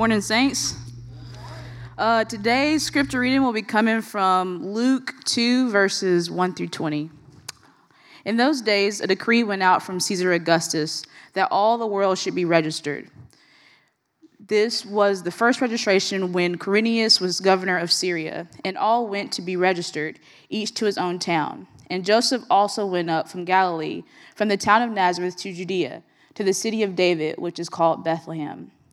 Morning, Saints. Uh, today's scripture reading will be coming from Luke 2, verses 1 through 20. In those days, a decree went out from Caesar Augustus that all the world should be registered. This was the first registration when Quirinius was governor of Syria, and all went to be registered, each to his own town. And Joseph also went up from Galilee, from the town of Nazareth to Judea, to the city of David, which is called Bethlehem,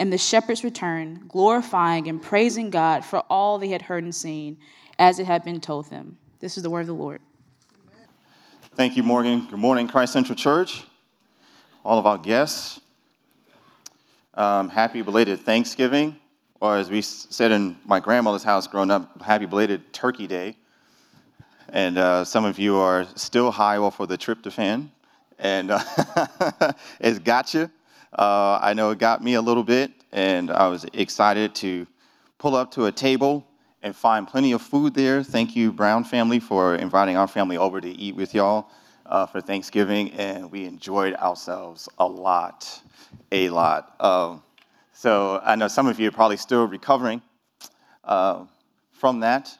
And the shepherds returned, glorifying and praising God for all they had heard and seen, as it had been told them. This is the word of the Lord. Thank you, Morgan. Good morning, Christ Central Church, all of our guests. Um, happy belated Thanksgiving, or as we said in my grandmother's house growing up, happy belated Turkey Day. And uh, some of you are still high off of the tryptophan, and uh, it's got you. Uh, I know it got me a little bit, and I was excited to pull up to a table and find plenty of food there. Thank you, Brown family, for inviting our family over to eat with y'all uh, for Thanksgiving, and we enjoyed ourselves a lot a lot. Um, so I know some of you are probably still recovering uh, from that,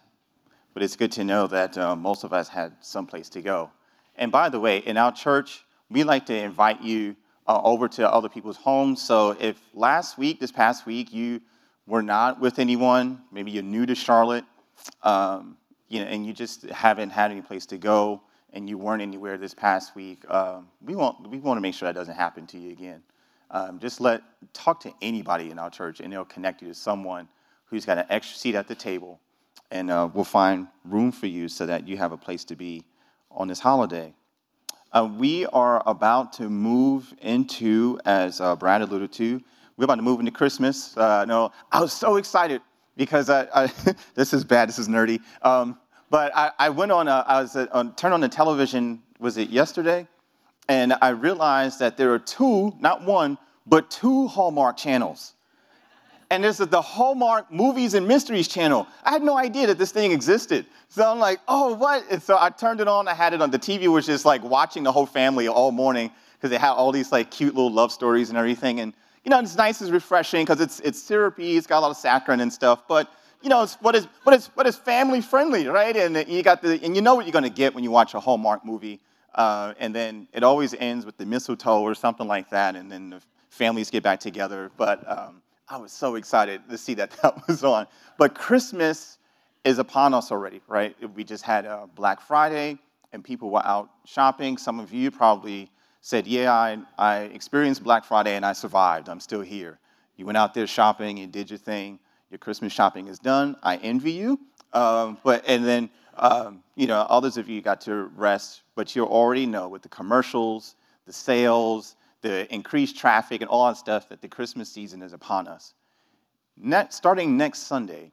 but it's good to know that uh, most of us had someplace to go. And by the way, in our church, we like to invite you uh, over to other people's homes. So if last week, this past week, you were not with anyone, maybe you're new to Charlotte, um, you know, and you just haven't had any place to go, and you weren't anywhere this past week, um, we want we want to make sure that doesn't happen to you again. Um, just let talk to anybody in our church, and they'll connect you to someone who's got an extra seat at the table, and uh, we'll find room for you so that you have a place to be on this holiday. Uh, we are about to move into, as uh, Brad alluded to, we're about to move into Christmas. Uh, no, I was so excited because I, I this is bad, this is nerdy. Um, but I, I, went on, a, I was uh, on, turned on the television, was it yesterday? and I realized that there are two, not one, but two Hallmark channels. And this is the Hallmark Movies and Mysteries channel. I had no idea that this thing existed. So I'm like, oh, what? And so I turned it on. I had it on. The TV was just like watching the whole family all morning because they had all these like cute little love stories and everything. And you know, it's nice, it's refreshing because it's it's syrupy. It's got a lot of saccharin and stuff. But you know, it's what is what is what is family friendly, right? And you got the and you know what you're going to get when you watch a Hallmark movie. Uh, and then it always ends with the mistletoe or something like that, and then the families get back together. But um, I was so excited to see that that was on. But Christmas is upon us already, right? We just had a Black Friday, and people were out shopping. Some of you probably said, Yeah, I, I experienced Black Friday and I survived. I'm still here. You went out there shopping and did your thing. Your Christmas shopping is done. I envy you. Um, but and then um, you know, others of you got to rest, but you already know with the commercials, the sales, the increased traffic, and all that stuff that the Christmas season is upon us. Next, starting next Sunday,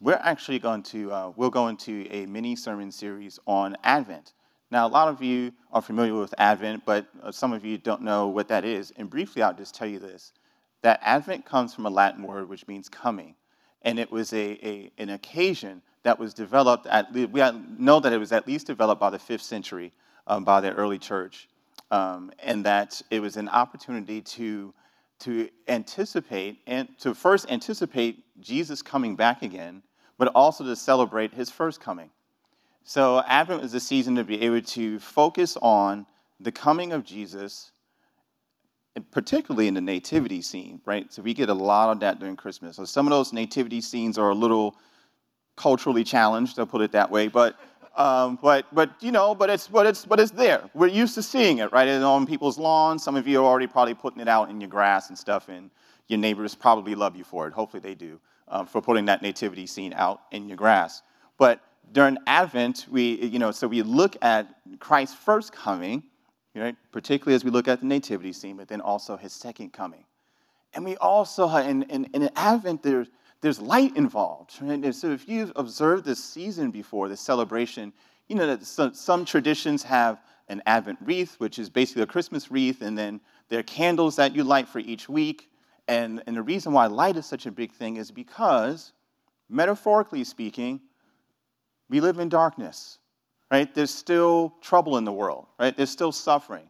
we're actually going to uh, we'll go into a mini sermon series on Advent. Now, a lot of you are familiar with Advent, but uh, some of you don't know what that is. And briefly, I'll just tell you this: that Advent comes from a Latin word which means coming, and it was a, a an occasion that was developed at we know that it was at least developed by the fifth century um, by the early church, um, and that it was an opportunity to to anticipate and to first anticipate Jesus coming back again, but also to celebrate his first coming. So Advent is a season to be able to focus on the coming of Jesus, particularly in the nativity scene, right? So we get a lot of that during Christmas. So some of those nativity scenes are a little culturally challenged, I'll put it that way, but um, but but you know, but it's but it's but it's there. We're used to seeing it, right? And on people's lawns. Some of you are already probably putting it out in your grass and stuff, and your neighbors probably love you for it. Hopefully they do um, for putting that nativity scene out in your grass. But during Advent, we you know, so we look at Christ's first coming, right? Particularly as we look at the nativity scene, but then also his second coming. And we also in in, in Advent there's there's light involved. Right? And so if you've observed this season before, this celebration, you know that some, some traditions have an Advent wreath, which is basically a Christmas wreath, and then there are candles that you light for each week. And, and the reason why light is such a big thing is because, metaphorically speaking, we live in darkness, right? There's still trouble in the world, right? There's still suffering.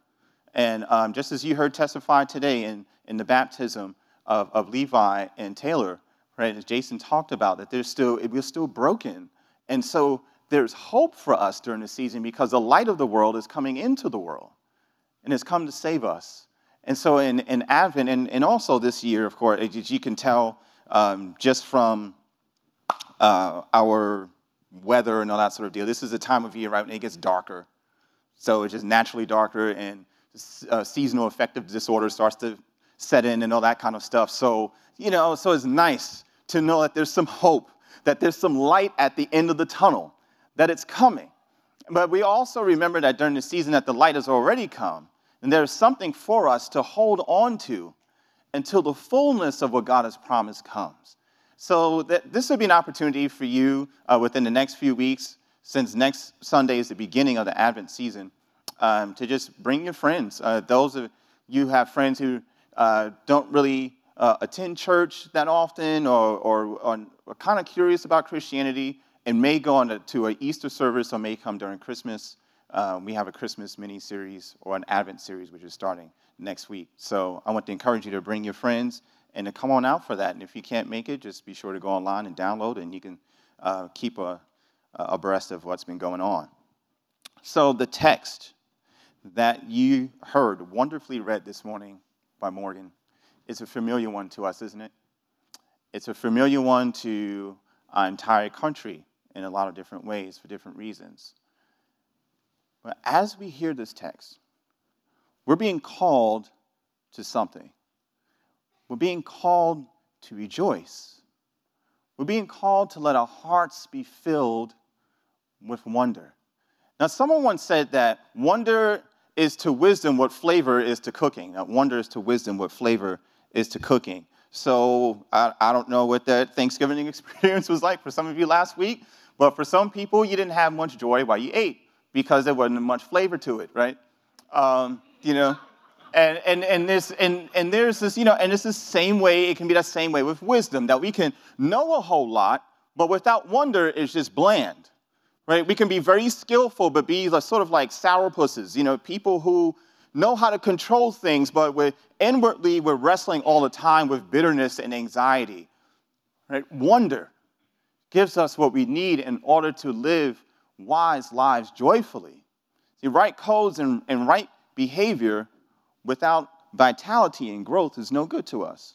And um, just as you heard testified today in, in the baptism of, of Levi and Taylor, right? As Jason talked about, that there's still, we're still broken. And so there's hope for us during the season because the light of the world is coming into the world and has come to save us. And so in, in Advent, and, and also this year, of course, as you can tell um, just from uh, our weather and all that sort of deal, this is a time of year, right, when it gets darker. So it's just naturally darker, and uh, seasonal affective disorder starts to set in and all that kind of stuff. So, you know, so it's nice to know that there's some hope, that there's some light at the end of the tunnel, that it's coming. But we also remember that during the season that the light has already come, and there's something for us to hold on to until the fullness of what God has promised comes. So that this would be an opportunity for you uh, within the next few weeks, since next Sunday is the beginning of the Advent season, um, to just bring your friends. Uh, those of you have friends who uh, don't really uh, attend church that often or, or, or, or kind of curious about Christianity and may go on to, to an Easter service or may come during Christmas. Um, we have a Christmas mini series or an Advent series, which is starting next week. So I want to encourage you to bring your friends and to come on out for that. And if you can't make it, just be sure to go online and download, and you can uh, keep a, abreast of what's been going on. So the text that you heard wonderfully read this morning by Morgan it's a familiar one to us, isn't it? It's a familiar one to our entire country in a lot of different ways for different reasons. But as we hear this text, we're being called to something. We're being called to rejoice. We're being called to let our hearts be filled with wonder. Now, someone once said that wonder is to wisdom what flavor is to cooking. Now, wonder is to wisdom what flavor is to cooking. So I, I don't know what that Thanksgiving experience was like for some of you last week, but for some people, you didn't have much joy while you ate because there wasn't much flavor to it, right? Um, you know, and and and this and and there's this, you know, and it's the same way. It can be that same way with wisdom that we can know a whole lot, but without wonder, it's just bland, right? We can be very skillful, but be sort of like sourpusses, you know, people who know how to control things, but we're, inwardly we're wrestling all the time with bitterness and anxiety. Right? Wonder gives us what we need in order to live wise lives joyfully. See, right codes and, and right behavior without vitality and growth is no good to us.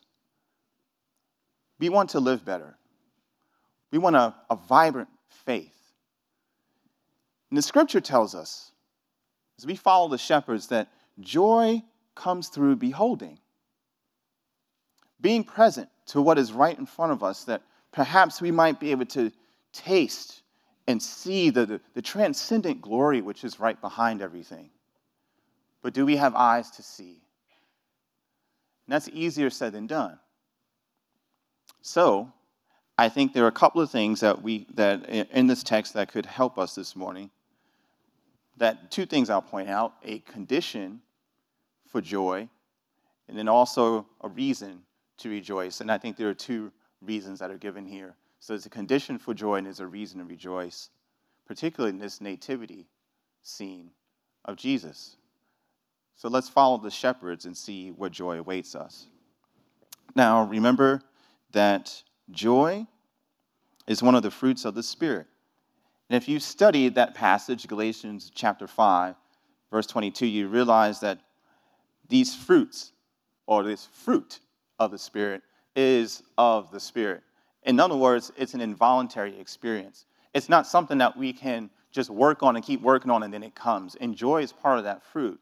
We want to live better. We want a, a vibrant faith. And the scripture tells us, as we follow the shepherds, that Joy comes through beholding, being present to what is right in front of us, that perhaps we might be able to taste and see the, the, the transcendent glory which is right behind everything. But do we have eyes to see? And that's easier said than done. So, I think there are a couple of things that we that in this text that could help us this morning that two things I'll point out a condition for joy, and then also a reason to rejoice. And I think there are two reasons that are given here So there's a condition for joy and there's a reason to rejoice, particularly in this nativity scene of Jesus. So let's follow the shepherds and see what joy awaits us. Now, remember that joy is one of the fruits of the Spirit. And if you study that passage, Galatians chapter 5, verse 22, you realize that these fruits, or this fruit of the Spirit, is of the Spirit. In other words, it's an involuntary experience. It's not something that we can just work on and keep working on and then it comes. And joy is part of that fruit.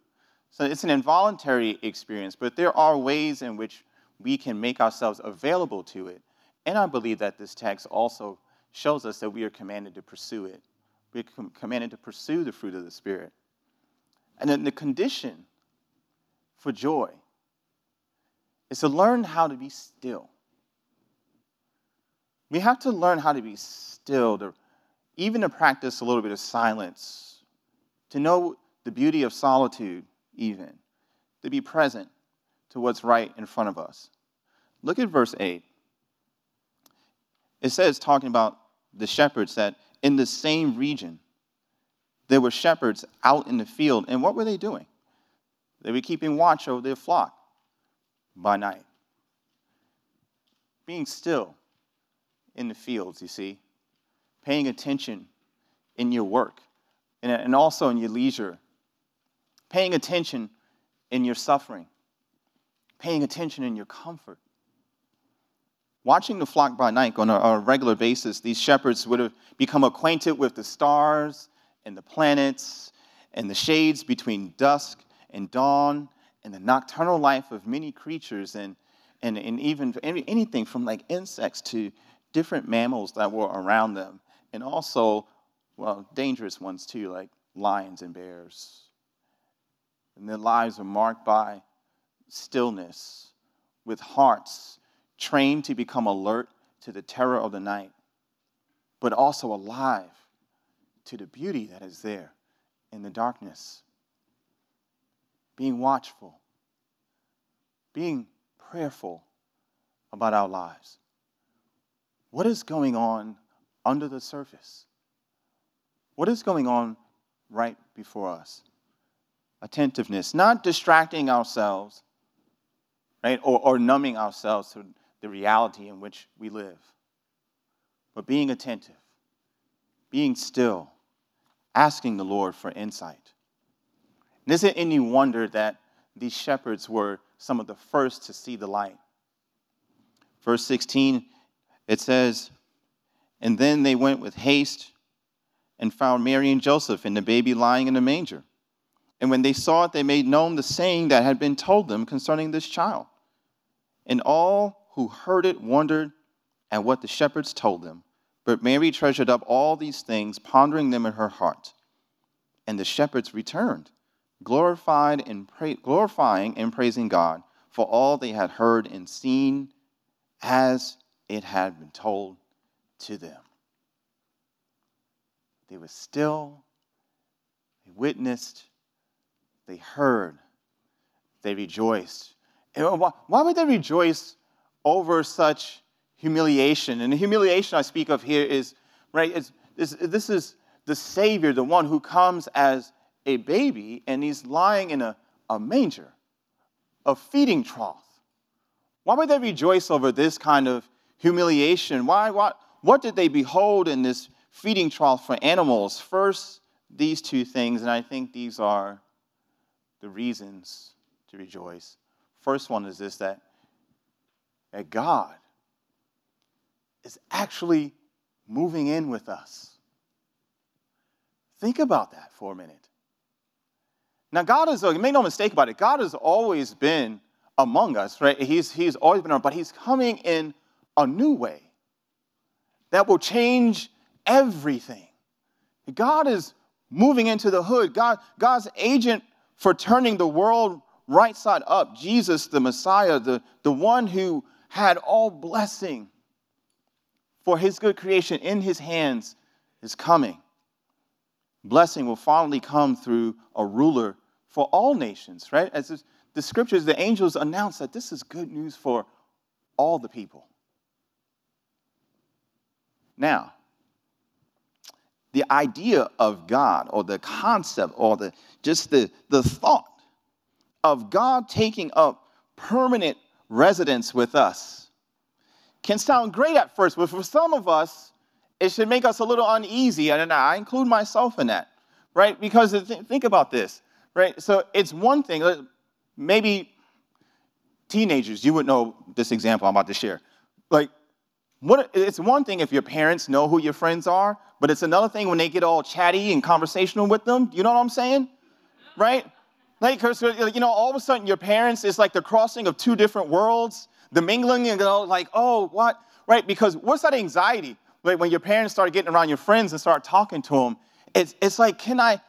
So it's an involuntary experience, but there are ways in which we can make ourselves available to it. And I believe that this text also shows us that we are commanded to pursue it. We're commanded to pursue the fruit of the Spirit. And then the condition for joy is to learn how to be still. We have to learn how to be still, to, even to practice a little bit of silence, to know the beauty of solitude, even, to be present to what's right in front of us. Look at verse 8. It says, talking about the shepherds, that in the same region, there were shepherds out in the field. And what were they doing? They were keeping watch over their flock by night, being still in the fields, you see, paying attention in your work and also in your leisure, paying attention in your suffering, paying attention in your comfort. Watching the flock by night on a, a regular basis, these shepherds would have become acquainted with the stars and the planets and the shades between dusk and dawn and the nocturnal life of many creatures and, and, and even anything from like insects to different mammals that were around them. And also, well, dangerous ones too, like lions and bears. And their lives are marked by stillness, with hearts trained to become alert to the terror of the night, but also alive to the beauty that is there in the darkness being watchful, being prayerful about our lives. What is going on under the surface? What is going on right before us? Attentiveness, not distracting ourselves, right, or, or numbing ourselves to the reality in which we live, but being attentive, being still, asking the Lord for insight. And isn't any wonder that these shepherds were some of the first to see the light? Verse 16, it says, And then they went with haste and found Mary and Joseph and the baby lying in a manger. And when they saw it, they made known the saying that had been told them concerning this child. And all who heard it wondered at what the shepherds told them. But Mary treasured up all these things, pondering them in her heart. And the shepherds returned glorified and pra- glorifying and praising God for all they had heard and seen as it had been told to them. They were still, they witnessed, they heard, they rejoiced. Why would they rejoice over such humiliation? And the humiliation I speak of here is, right, is, is, this is the Savior, the one who comes as a baby and he's lying in a, a manger, a feeding trough. Why would they rejoice over this kind of humiliation? Why, what, what did they behold in this feeding trough for animals? First, these two things, and I think these are the reasons to rejoice. First one is this that, that God is actually moving in with us. Think about that for a minute. Now, God is, make no mistake about it, God has always been among us, right? He's, he's always been around, but He's coming in a new way that will change everything. God is moving into the hood. God, God's agent for turning the world right side up, Jesus, the Messiah, the, the one who had all blessing for his good creation in his hands, is coming. Blessing will finally come through a ruler for all nations, right? As the scriptures, the angels announce that this is good news for all the people. Now, the idea of God or the concept or the just the, the thought of God taking up permanent residence with us can sound great at first, but for some of us, it should make us a little uneasy, and I include myself in that, right? Because think about this, right? So it's one thing, maybe teenagers, you would know this example I'm about to share. Like, what, it's one thing if your parents know who your friends are, but it's another thing when they get all chatty and conversational with them. You know what I'm saying? Right? Like, you know, all of a sudden your parents, it's like the crossing of two different worlds, the mingling, and go like, oh, what? Right? Because what's that anxiety? Like when your parents start getting around your friends and start talking to them, it's, it's like, can I,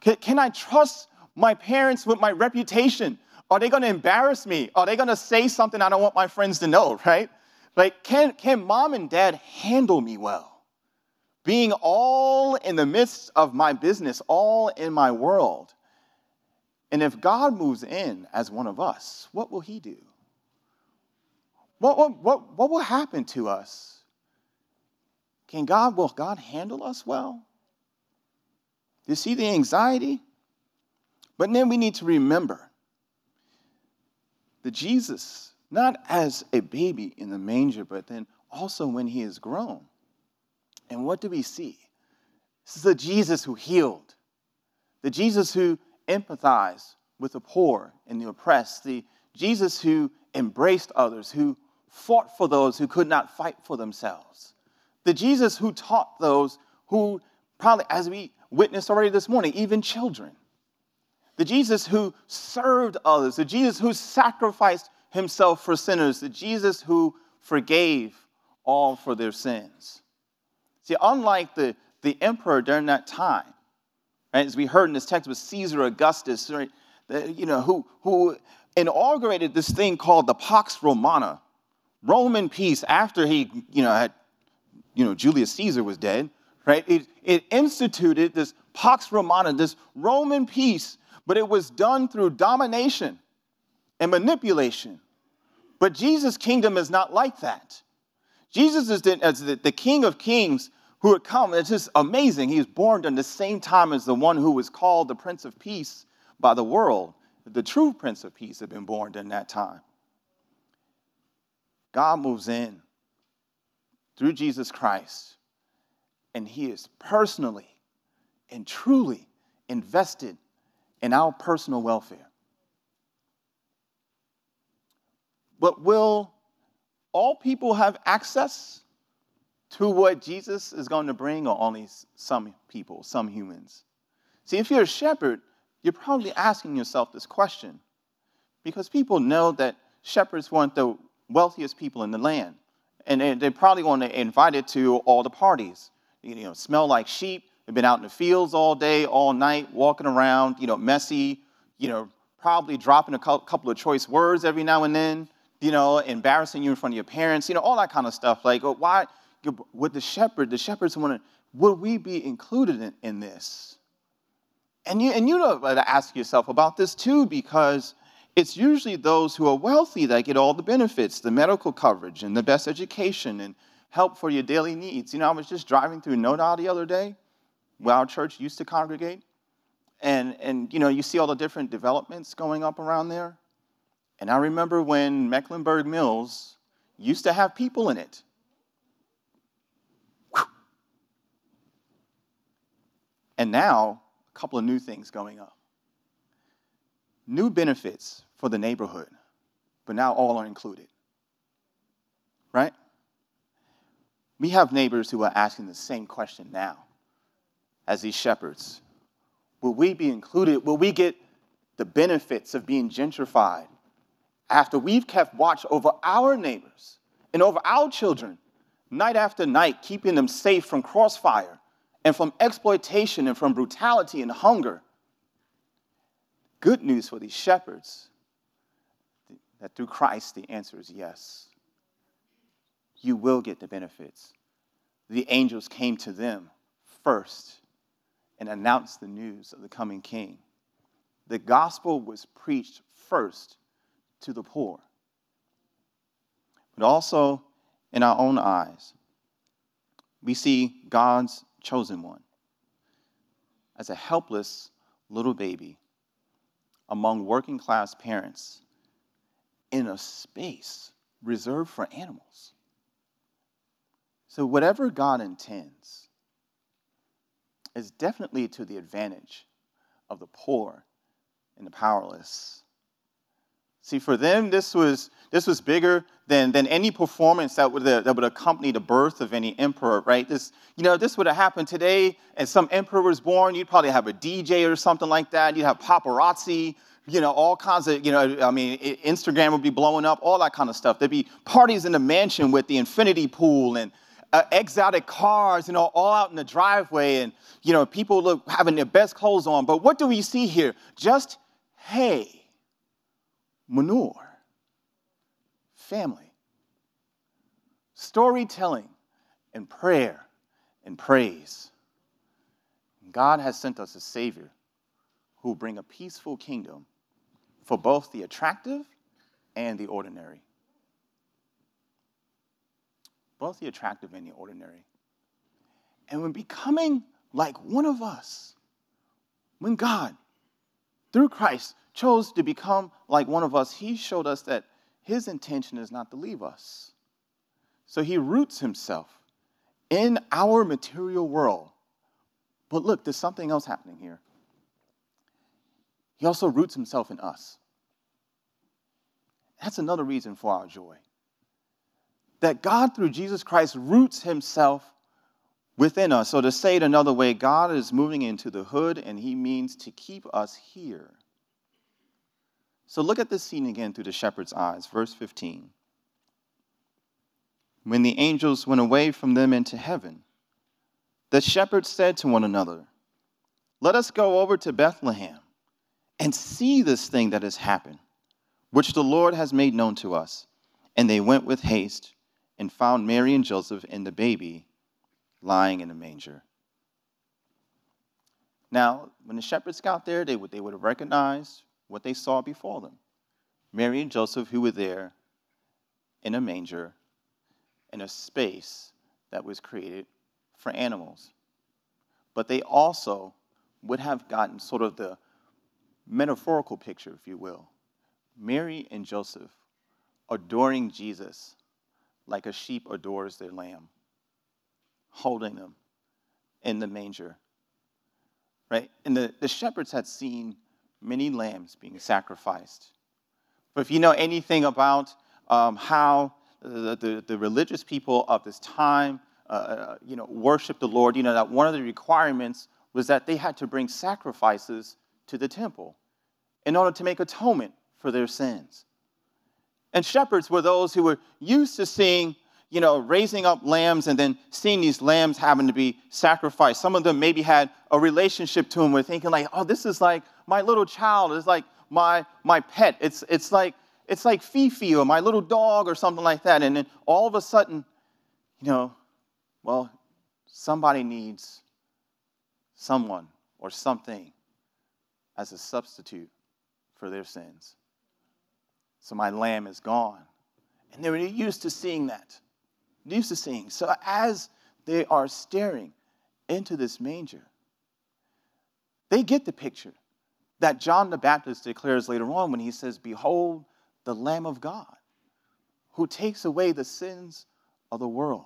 can, can I trust my parents with my reputation? Are they going to embarrass me? Are they going to say something I don't want my friends to know, right? Like, can, can mom and dad handle me well? Being all in the midst of my business, all in my world. And if God moves in as one of us, what will he do? What, what, what, what will happen to us? Can God, will God handle us well? Do you see the anxiety? But then we need to remember that Jesus, not as a baby in the manger, but then also when he is grown. And what do we see? This is the Jesus who healed, the Jesus who empathized with the poor and the oppressed, the Jesus who embraced others, who fought for those who could not fight for themselves, the Jesus who taught those who probably, as we witnessed already this morning, even children, the Jesus who served others, the Jesus who sacrificed himself for sinners, the Jesus who forgave all for their sins. See, unlike the, the emperor during that time, right, as we heard in this text with Caesar Augustus, right, the, you know, who, who inaugurated this thing called the Pax Romana, Roman peace after he, you know, had, you know, Julius Caesar was dead, right? It, it instituted this Pax Romana, this Roman peace, but it was done through domination and manipulation. But Jesus' kingdom is not like that. Jesus is the, as the, the King of Kings who had come. It's just amazing. He was born during the same time as the one who was called the Prince of Peace by the world. The true Prince of Peace had been born during that time. God moves in through Jesus Christ, and He is personally and truly invested in our personal welfare. But will all people have access to what Jesus is going to bring, or only some people, some humans? See, if you're a shepherd, you're probably asking yourself this question because people know that shepherds weren't the wealthiest people in the land. And they, probably want to invite it to all the parties. You know, smell like sheep. They've been out in the fields all day, all night, walking around, you know, messy, you know, probably dropping a couple of choice words every now and then, you know, embarrassing you in front of your parents, you know, all that kind of stuff. Like, oh, why would the shepherd, the shepherds want to, would we be included in, in this? And you, and you know to ask yourself about this too, because it's usually those who are wealthy that get all the benefits, the medical coverage and the best education and help for your daily needs. You know, I was just driving through NoDa the other day, where our church used to congregate, and, and you know, you see all the different developments going up around there. And I remember when Mecklenburg Mills used to have people in it. And now a couple of new things going up. New benefits for the neighborhood, but now all are included. Right? We have neighbors who are asking the same question now as these shepherds. Will we be included? Will we get the benefits of being gentrified after we've kept watch over our neighbors and over our children night after night, keeping them safe from crossfire and from exploitation and from brutality and hunger. Good news for these shepherds that through Christ the answer is yes. You will get the benefits. The angels came to them first and announced the news of the coming king. The gospel was preached first to the poor, but also in our own eyes we see God's chosen one as a helpless little baby among working class parents in a space reserved for animals. So, whatever God intends is definitely to the advantage of the poor and the powerless. See, for them, this was, this was bigger than, than any performance that would, that would accompany the birth of any emperor, right? This, you know, this would have happened today, and some emperor was born, you'd probably have a DJ or something like that. You'd have paparazzi, you know, all kinds of, you know, I mean, Instagram would be blowing up, all that kind of stuff. There'd be parties in the mansion with the infinity pool and uh, exotic cars, you know, all out in the driveway, and, you know, people look having their best clothes on. But what do we see here? Just hay manure, family, storytelling, and prayer and praise. God has sent us a Savior who will bring a peaceful kingdom for both the attractive and the ordinary. Both the attractive and the ordinary. And when becoming like one of us, when God, through Christ, chose to become like one of us, he showed us that his intention is not to leave us. So he roots himself in our material world. But look, there's something else happening here. He also roots himself in us. That's another reason for our joy. That God, through Jesus Christ, roots himself within us. So, to say it another way, God is moving into the hood and he means to keep us here. So look at this scene again through the shepherd's eyes. Verse 15. When the angels went away from them into heaven, the shepherds said to one another, Let us go over to Bethlehem and see this thing that has happened, which the Lord has made known to us. And they went with haste and found Mary and Joseph and the baby lying in a manger. Now, when the shepherds got there, they would, they would have recognized what they saw before them Mary and Joseph, who were there in a manger in a space that was created for animals. But they also would have gotten sort of the metaphorical picture, if you will. Mary and Joseph adoring Jesus like a sheep adores their lamb, holding them in the manger. Right? And the, the shepherds had seen many lambs being sacrificed. But if you know anything about um, how the, the, the, religious people of this time, uh, uh, you know, worship the Lord, you know that one of the requirements was that they had to bring sacrifices to the temple in order to make atonement for their sins. And shepherds were those who were used to seeing you know, raising up lambs and then seeing these lambs having to be sacrificed. Some of them maybe had a relationship to them with thinking like, oh, this is like my little child. It's like my my pet. It's it's like it's like Fifi or my little dog or something like that. And then all of a sudden, you know, well, somebody needs someone or something as a substitute for their sins. So my lamb is gone. And they were used to seeing that used to seeing. So as they are staring into this manger, they get the picture that John the Baptist declares later on when he says, Behold the Lamb of God who takes away the sins of the world.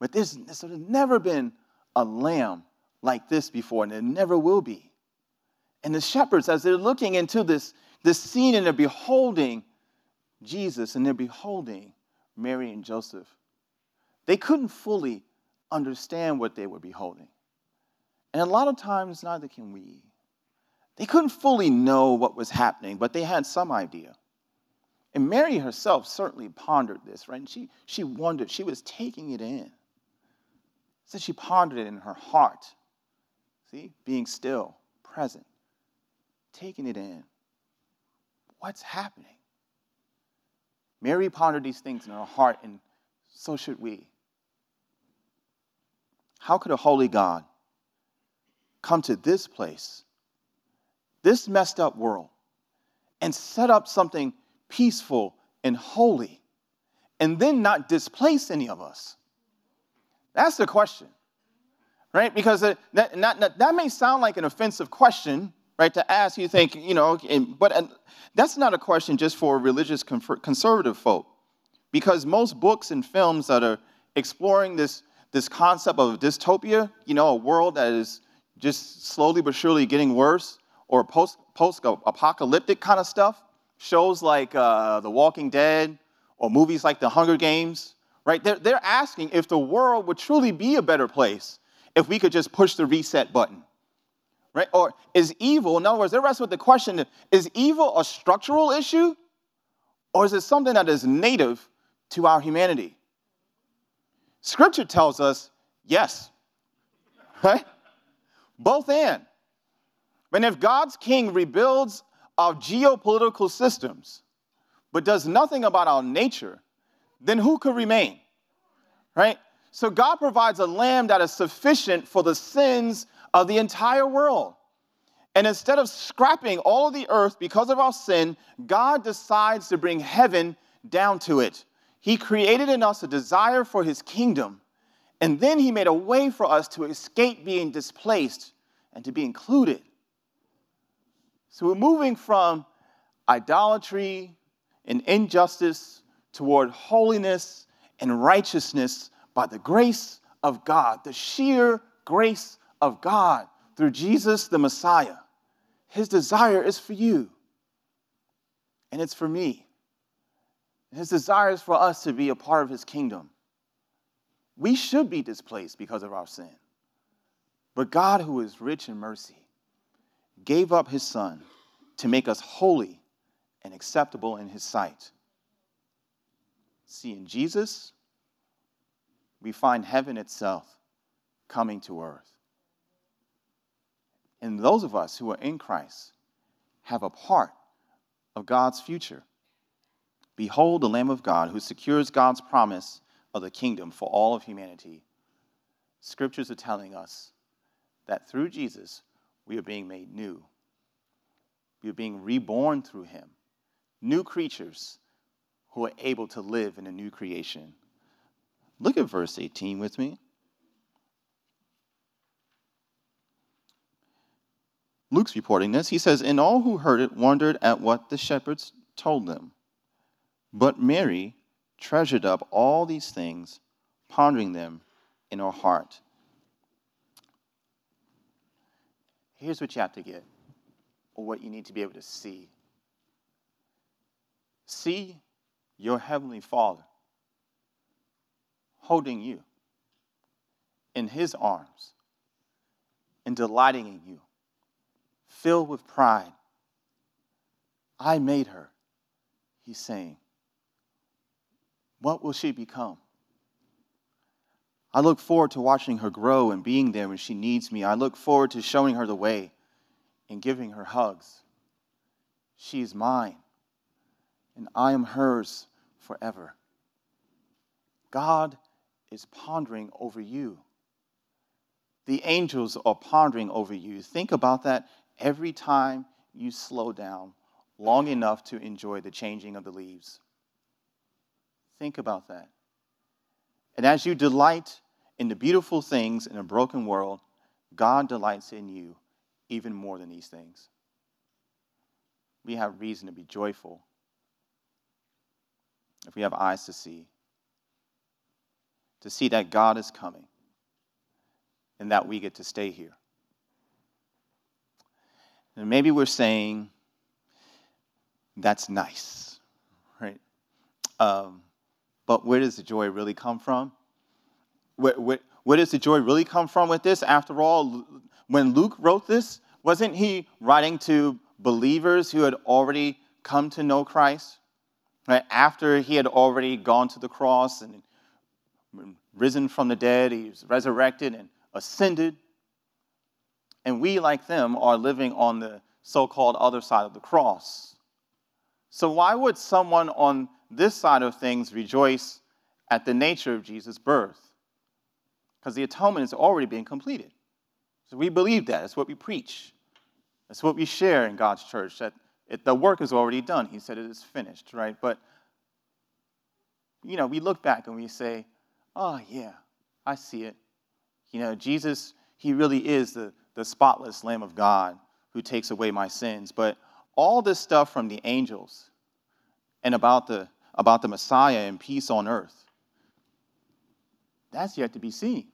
But there's, there's never been a lamb like this before, and there never will be. And the shepherds, as they're looking into this, this scene and they're beholding Jesus and they're beholding Mary and Joseph, they couldn't fully understand what they were beholding. And a lot of times, neither can we. They couldn't fully know what was happening, but they had some idea. And Mary herself certainly pondered this, right? And she, she wondered, she was taking it in. So she pondered it in her heart. See, being still, present, taking it in. What's happening? Mary pondered these things in her heart, and so should we. How could a holy God come to this place, this messed up world, and set up something peaceful and holy, and then not displace any of us? That's the question, right? Because uh, that, that, that, that may sound like an offensive question, right, to ask. You think, you know, but that's not a question just for religious conservative folk. Because most books and films that are exploring this, this concept of dystopia, you know, a world that is just slowly but surely getting worse, or post, post-apocalyptic kind of stuff, shows like uh, The Walking Dead, or movies like The Hunger Games, right? They're, they're asking if the world would truly be a better place if we could just push the reset button right? Or is evil, in other words, they're wrestling with the question is evil a structural issue or is it something that is native to our humanity? Scripture tells us yes, right? Both and. And if God's king rebuilds our geopolitical systems but does nothing about our nature, then who could remain? Right? So God provides a lamb that is sufficient for the sins of the entire world. And instead of scrapping all of the earth because of our sin, God decides to bring heaven down to it. He created in us a desire for his kingdom, and then he made a way for us to escape being displaced and to be included. So we're moving from idolatry and injustice toward holiness and righteousness by the grace of God, the sheer grace of God through Jesus the Messiah. His desire is for you, and it's for me. His desire is for us to be a part of His kingdom. We should be displaced because of our sin. But God, who is rich in mercy, gave up His Son to make us holy and acceptable in His sight. See, in Jesus, we find heaven itself coming to earth. And those of us who are in Christ have a part of God's future. Behold the Lamb of God who secures God's promise of the kingdom for all of humanity. Scriptures are telling us that through Jesus, we are being made new. We are being reborn through him, new creatures who are able to live in a new creation. Look at verse 18 with me. Luke's reporting this. He says, And all who heard it wondered at what the shepherds told them. But Mary treasured up all these things, pondering them in her heart. Here's what you have to get, or what you need to be able to see. See your Heavenly Father holding you in His arms and delighting in you filled with pride. I made her, he's saying. What will she become? I look forward to watching her grow and being there when she needs me. I look forward to showing her the way and giving her hugs. She is mine, and I am hers forever. God is pondering over you. The angels are pondering over you. Think about that every time you slow down long enough to enjoy the changing of the leaves. Think about that. And as you delight in the beautiful things in a broken world, God delights in you even more than these things. We have reason to be joyful if we have eyes to see, to see that God is coming and that we get to stay here. And maybe we're saying, that's nice, right? Um, but where does the joy really come from? Where, where, where does the joy really come from with this? After all, when Luke wrote this, wasn't he writing to believers who had already come to know Christ? Right? After he had already gone to the cross and risen from the dead, he was resurrected and ascended. And we, like them, are living on the so called other side of the cross. So, why would someone on this side of things rejoice at the nature of Jesus' birth? Because the atonement is already being completed. So, we believe that. It's what we preach, it's what we share in God's church, that it, the work is already done. He said it is finished, right? But, you know, we look back and we say, oh, yeah, I see it. You know, Jesus, he really is the, the spotless Lamb of God who takes away my sins. But all this stuff from the angels and about the, about the Messiah and peace on earth, that's yet to be seen.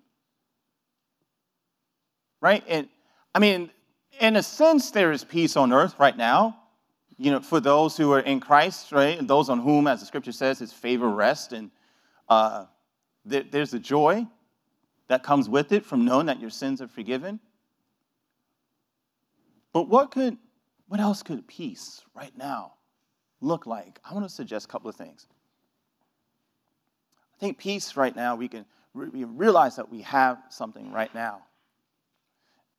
Right? And I mean, in a sense, there is peace on earth right now. You know, for those who are in Christ, right? And those on whom, as the scripture says, his favor rests. And uh, there, there's a joy that comes with it from knowing that your sins are forgiven. But what could, what else could peace right now look like? I want to suggest a couple of things. I think peace right now, we can we realize that we have something right now.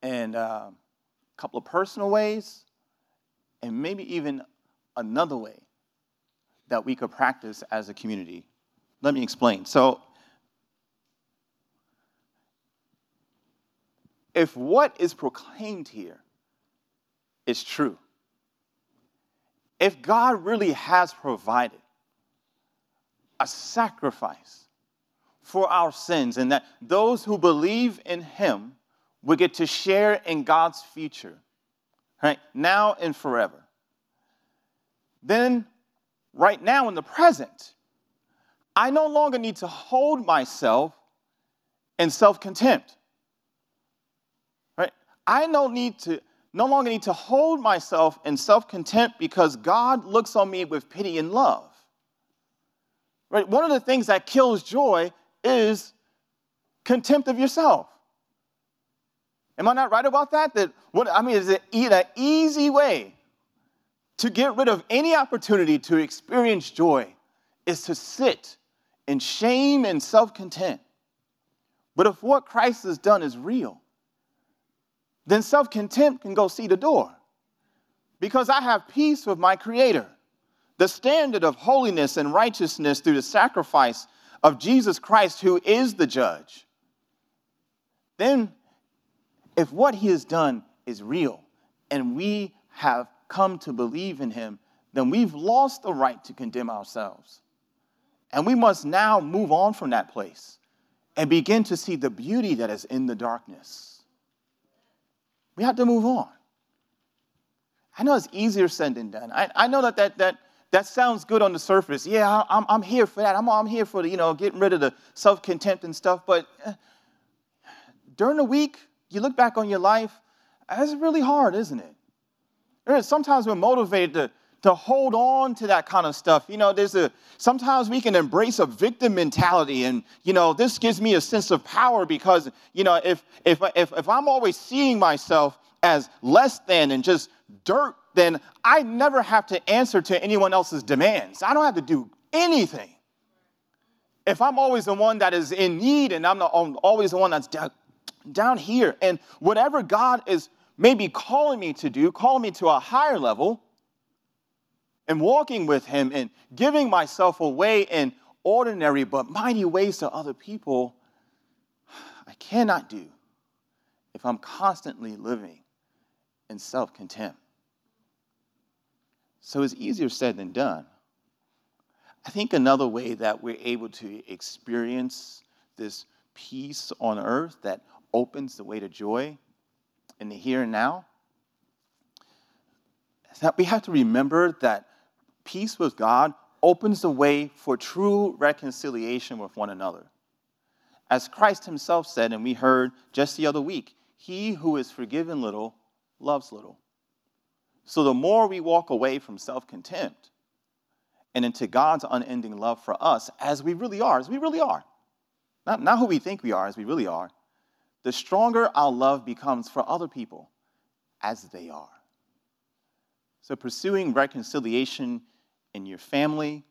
And uh, a couple of personal ways, and maybe even another way that we could practice as a community. Let me explain. So, if what is proclaimed here is true, if God really has provided a sacrifice for our sins, and that those who believe in Him will get to share in God's future, right? Now and forever. Then, right now in the present, I no longer need to hold myself in self contempt. Right? I no need to no longer need to hold myself in self contempt because God looks on me with pity and love. Right? One of the things that kills joy is contempt of yourself. Am I not right about that? That what I mean is it an easy way to get rid of any opportunity to experience joy is to sit in shame and self-content. But if what Christ has done is real, then self-contempt can go see the door. Because I have peace with my creator. The standard of holiness and righteousness through the sacrifice of Jesus Christ, who is the judge, then if what he has done is real and we have come to believe in him, then we've lost the right to condemn ourselves. And we must now move on from that place and begin to see the beauty that is in the darkness. We have to move on. I know it's easier said than done. I, I know that, that, that that sounds good on the surface. Yeah, I'm, I'm here for that. I'm, I'm here for the, you know, getting rid of the self contempt and stuff. But uh, during the week, you look back on your life, it's really hard, isn't it? Sometimes we're motivated to, to hold on to that kind of stuff. You know, there's a sometimes we can embrace a victim mentality, and you know, this gives me a sense of power because you know, if if if, if I'm always seeing myself as less than and just dirt then I never have to answer to anyone else's demands. I don't have to do anything. If I'm always the one that is in need and I'm, the, I'm always the one that's down, down here, and whatever God is maybe calling me to do, calling me to a higher level, and walking with Him and giving myself away in ordinary but mighty ways to other people, I cannot do if I'm constantly living in self contempt. So it's easier said than done. I think another way that we're able to experience this peace on earth that opens the way to joy in the here and now is that we have to remember that peace with God opens the way for true reconciliation with one another. As Christ himself said, and we heard just the other week, he who is forgiven little loves little. So the more we walk away from self contempt and into God's unending love for us, as we really are, as we really are, not, not who we think we are, as we really are, the stronger our love becomes for other people as they are. So pursuing reconciliation in your family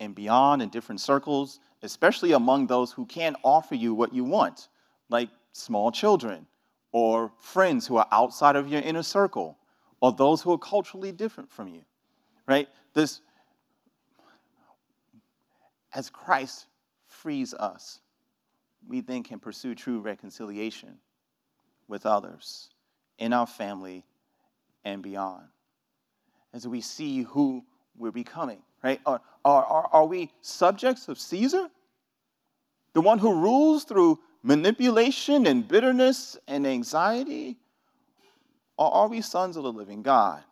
and beyond in different circles, especially among those who can't offer you what you want, like small children or friends who are outside of your inner circle or those who are culturally different from you, right? This, as Christ frees us, we then can pursue true reconciliation with others in our family and beyond. As we see who we're becoming, right? Are, are, are, are we subjects of Caesar? The one who rules through manipulation and bitterness and anxiety? Or are we sons of the living God,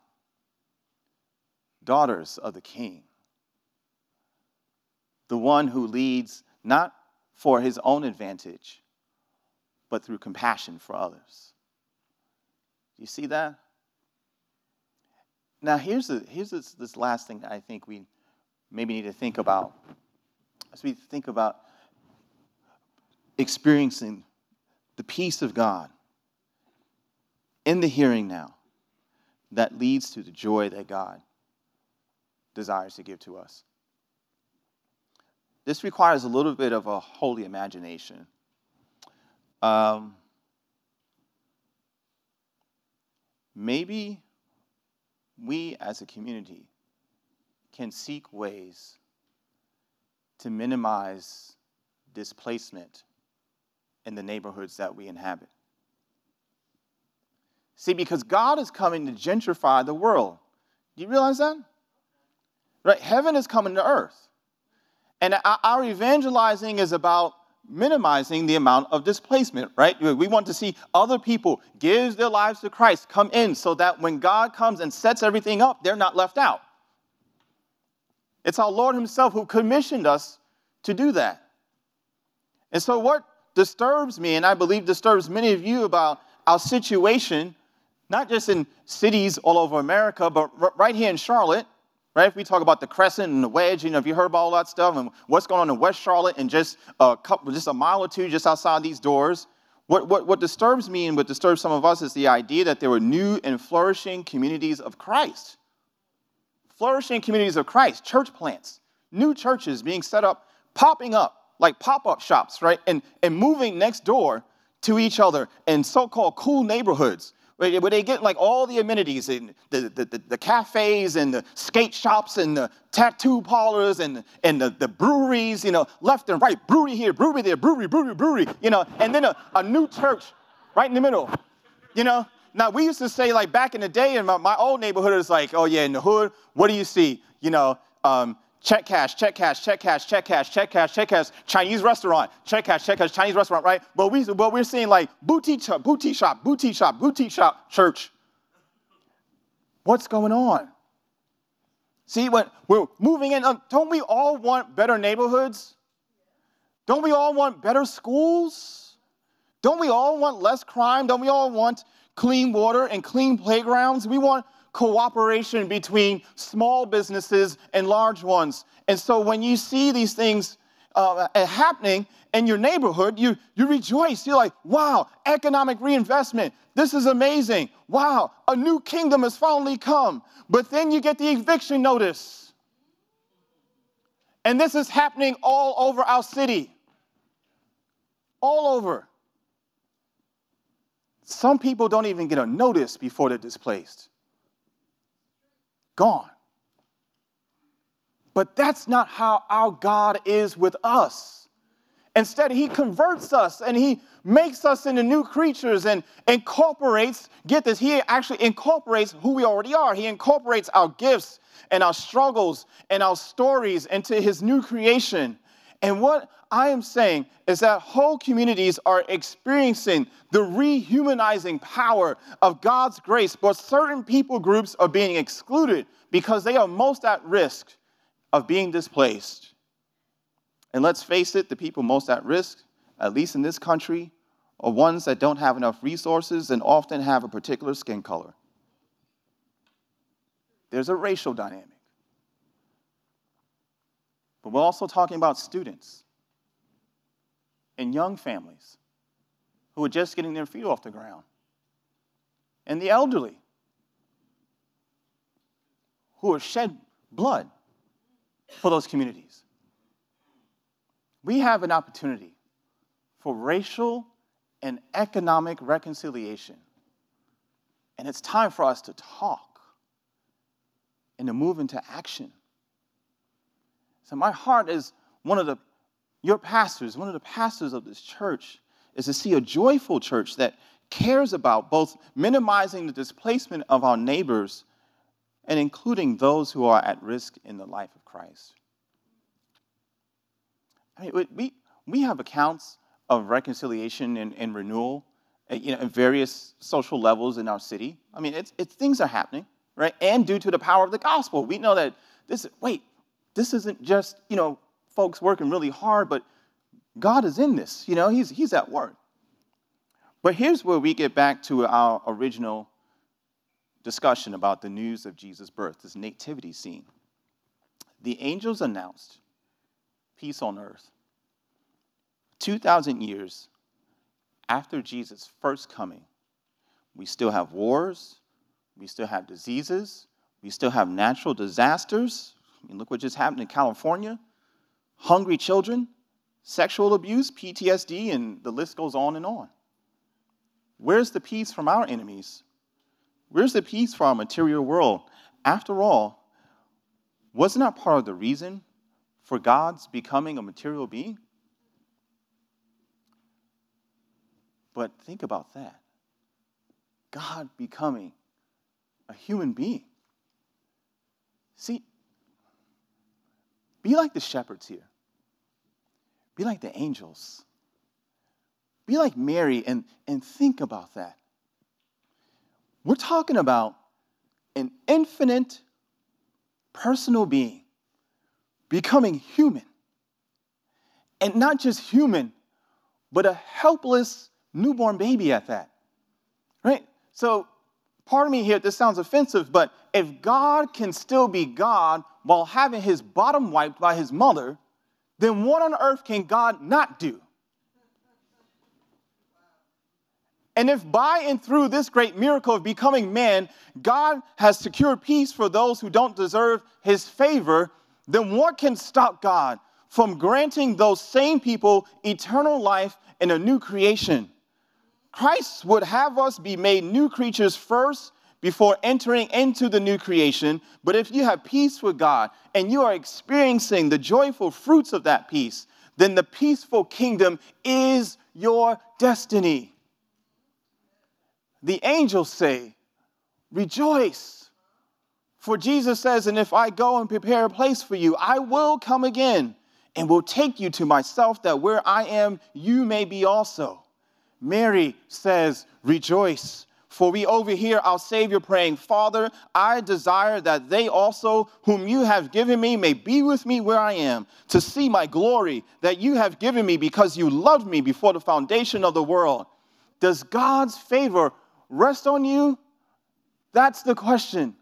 daughters of the King, the one who leads not for his own advantage, but through compassion for others? Do you see that? Now, here's, the, here's this, this last thing I think we maybe need to think about as we think about experiencing the peace of God in the hearing now that leads to the joy that God desires to give to us. This requires a little bit of a holy imagination. Um, maybe we as a community can seek ways to minimize displacement in the neighborhoods that we inhabit. See, because God is coming to gentrify the world. Do you realize that? Right? Heaven is coming to earth. And our evangelizing is about minimizing the amount of displacement, right? We want to see other people give their lives to Christ, come in, so that when God comes and sets everything up, they're not left out. It's our Lord Himself who commissioned us to do that. And so, what disturbs me, and I believe disturbs many of you about our situation, not just in cities all over America, but right here in Charlotte, right? If we talk about the crescent and the wedge, you know, if you heard about all that stuff and what's going on in West Charlotte and just a couple, just a mile or two just outside these doors, what, what, what disturbs me and what disturbs some of us is the idea that there were new and flourishing communities of Christ. Flourishing communities of Christ, church plants, new churches being set up, popping up like pop-up shops, right? And, and moving next door to each other in so-called cool neighborhoods where they get like all the amenities and the, the, the, the, cafes and the skate shops and the tattoo parlors and, and the, the breweries, you know, left and right, brewery here, brewery there, brewery, brewery, brewery, you know, and then a, a new church right in the middle, you know. Now, we used to say, like, back in the day in my, my old neighborhood, it's like, oh, yeah, in the hood, what do you see? You know, um, check cash, check cash, check cash, check cash, check cash, check cash, Chinese restaurant, check cash, check cash, Chinese restaurant, right? But, we, but we're seeing like boutique shop, boutique shop, boutique shop, boutique shop, church. What's going on? See, when we're moving in, um, don't we all want better neighborhoods? Don't we all want better schools? Don't we all want less crime? Don't we all want clean water and clean playgrounds? We want cooperation between small businesses and large ones. And so when you see these things uh, happening in your neighborhood, you, you rejoice. You're like, wow, economic reinvestment. This is amazing. Wow, a new kingdom has finally come. But then you get the eviction notice. And this is happening all over our city. All over. Some people don't even get a notice before they're displaced gone. But that's not how our God is with us. Instead, He converts us and He makes us into new creatures and incorporates, get this, He actually incorporates who we already are. He incorporates our gifts and our struggles and our stories into His new creation. And what I am saying is that whole communities are experiencing the rehumanizing power of God's grace, but certain people groups are being excluded because they are most at risk of being displaced. And let's face it, the people most at risk, at least in this country, are ones that don't have enough resources and often have a particular skin color. There's a racial dynamic. But we're also talking about students and young families who are just getting their feet off the ground, and the elderly who have shed blood for those communities. We have an opportunity for racial and economic reconciliation. And it's time for us to talk and to move into action. So my heart is one of the your pastors, one of the pastors of this church, is to see a joyful church that cares about both minimizing the displacement of our neighbors and including those who are at risk in the life of Christ. I mean, we, we have accounts of reconciliation and, and renewal uh, you know, in various social levels in our city. I mean, it's, it's, things are happening, right? And due to the power of the gospel, we know that this, wait, this isn't just, you know, folks working really hard, but God is in this, you know, he's, he's at work. But here's where we get back to our original discussion about the news of Jesus' birth, this nativity scene. The angels announced peace on earth. 2,000 years after Jesus' first coming, we still have wars, we still have diseases, we still have natural disasters. I mean, look what just happened in California hungry children, sexual abuse, PTSD, and the list goes on and on. Where's the peace from our enemies? Where's the peace for our material world? After all, wasn't that part of the reason for God's becoming a material being? But think about that God becoming a human being. See, be like the shepherds here, be like the angels. Be like Mary and, and think about that. We're talking about an infinite personal being becoming human. And not just human, but a helpless newborn baby at that. Right? So, pardon me here, this sounds offensive, but if God can still be God while having his bottom wiped by his mother, then what on earth can God not do? And if by and through this great miracle of becoming man, God has secured peace for those who don't deserve his favor, then what can stop God from granting those same people eternal life in a new creation? Christ would have us be made new creatures first before entering into the new creation. But if you have peace with God and you are experiencing the joyful fruits of that peace, then the peaceful kingdom is your destiny the angels say, Rejoice. For Jesus says, And if I go and prepare a place for you, I will come again and will take you to myself, that where I am, you may be also. Mary says, Rejoice. For we overhear our Savior praying, Father, I desire that they also, whom you have given me, may be with me where I am, to see my glory that you have given me because you loved me before the foundation of the world. Does God's favor rest on you? That's the question.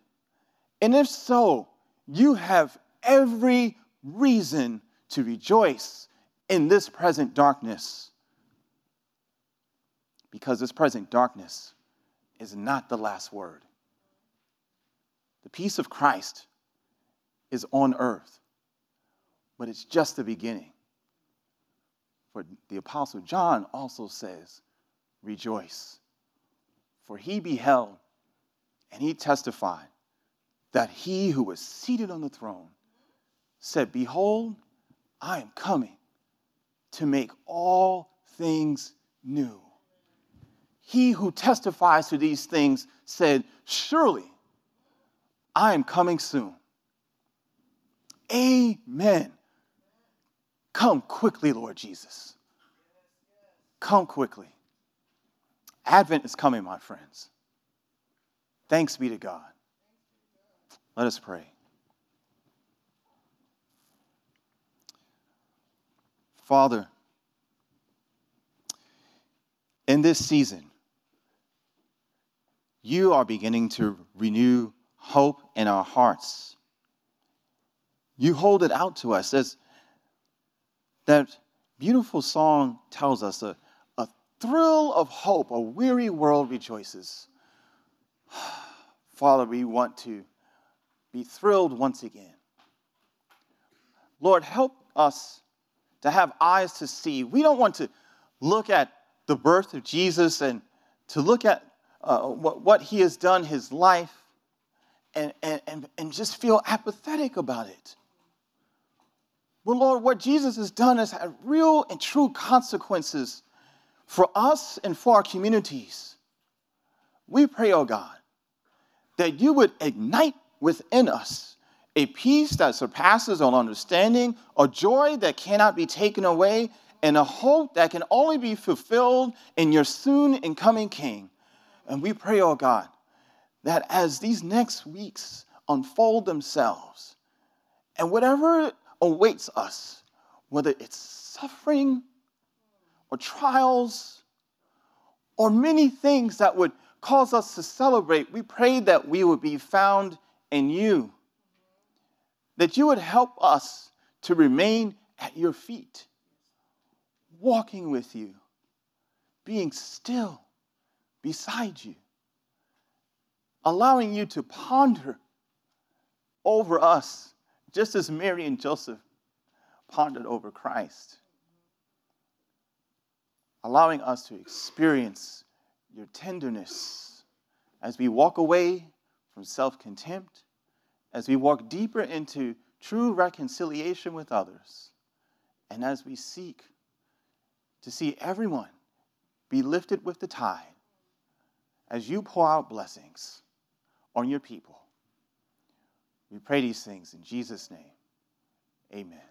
And if so, you have every reason to rejoice in this present darkness. Because this present darkness is not the last word. The peace of Christ is on earth, but it's just the beginning. For the Apostle John also says, Rejoice for he beheld and he testified that he who was seated on the throne said, Behold, I am coming to make all things new. He who testifies to these things said, Surely I am coming soon. Amen. Come quickly, Lord Jesus. Come quickly. Advent is coming, my friends. Thanks be to God. Let us pray. Father, in this season, you are beginning to renew hope in our hearts. You hold it out to us as that beautiful song tells us. A, thrill of hope, a weary world rejoices. Father, we want to be thrilled once again. Lord, help us to have eyes to see. We don't want to look at the birth of Jesus and to look at uh, what, what he has done, his life, and, and, and just feel apathetic about it. Well, Lord, what Jesus has done has had real and true consequences for us and for our communities. We pray, oh God, that you would ignite within us a peace that surpasses all understanding, a joy that cannot be taken away, and a hope that can only be fulfilled in your soon and coming King. And we pray, oh God, that as these next weeks unfold themselves, and whatever awaits us, whether it's suffering or trials or many things that would cause us to celebrate, we pray that we would be found in you, that you would help us to remain at your feet, walking with you, being still beside you, allowing you to ponder over us, just as Mary and Joseph pondered over Christ, allowing us to experience your tenderness as we walk away from self contempt, as we walk deeper into true reconciliation with others, and as we seek to see everyone be lifted with the tide as you pour out blessings on your people. We pray these things in Jesus' name. Amen.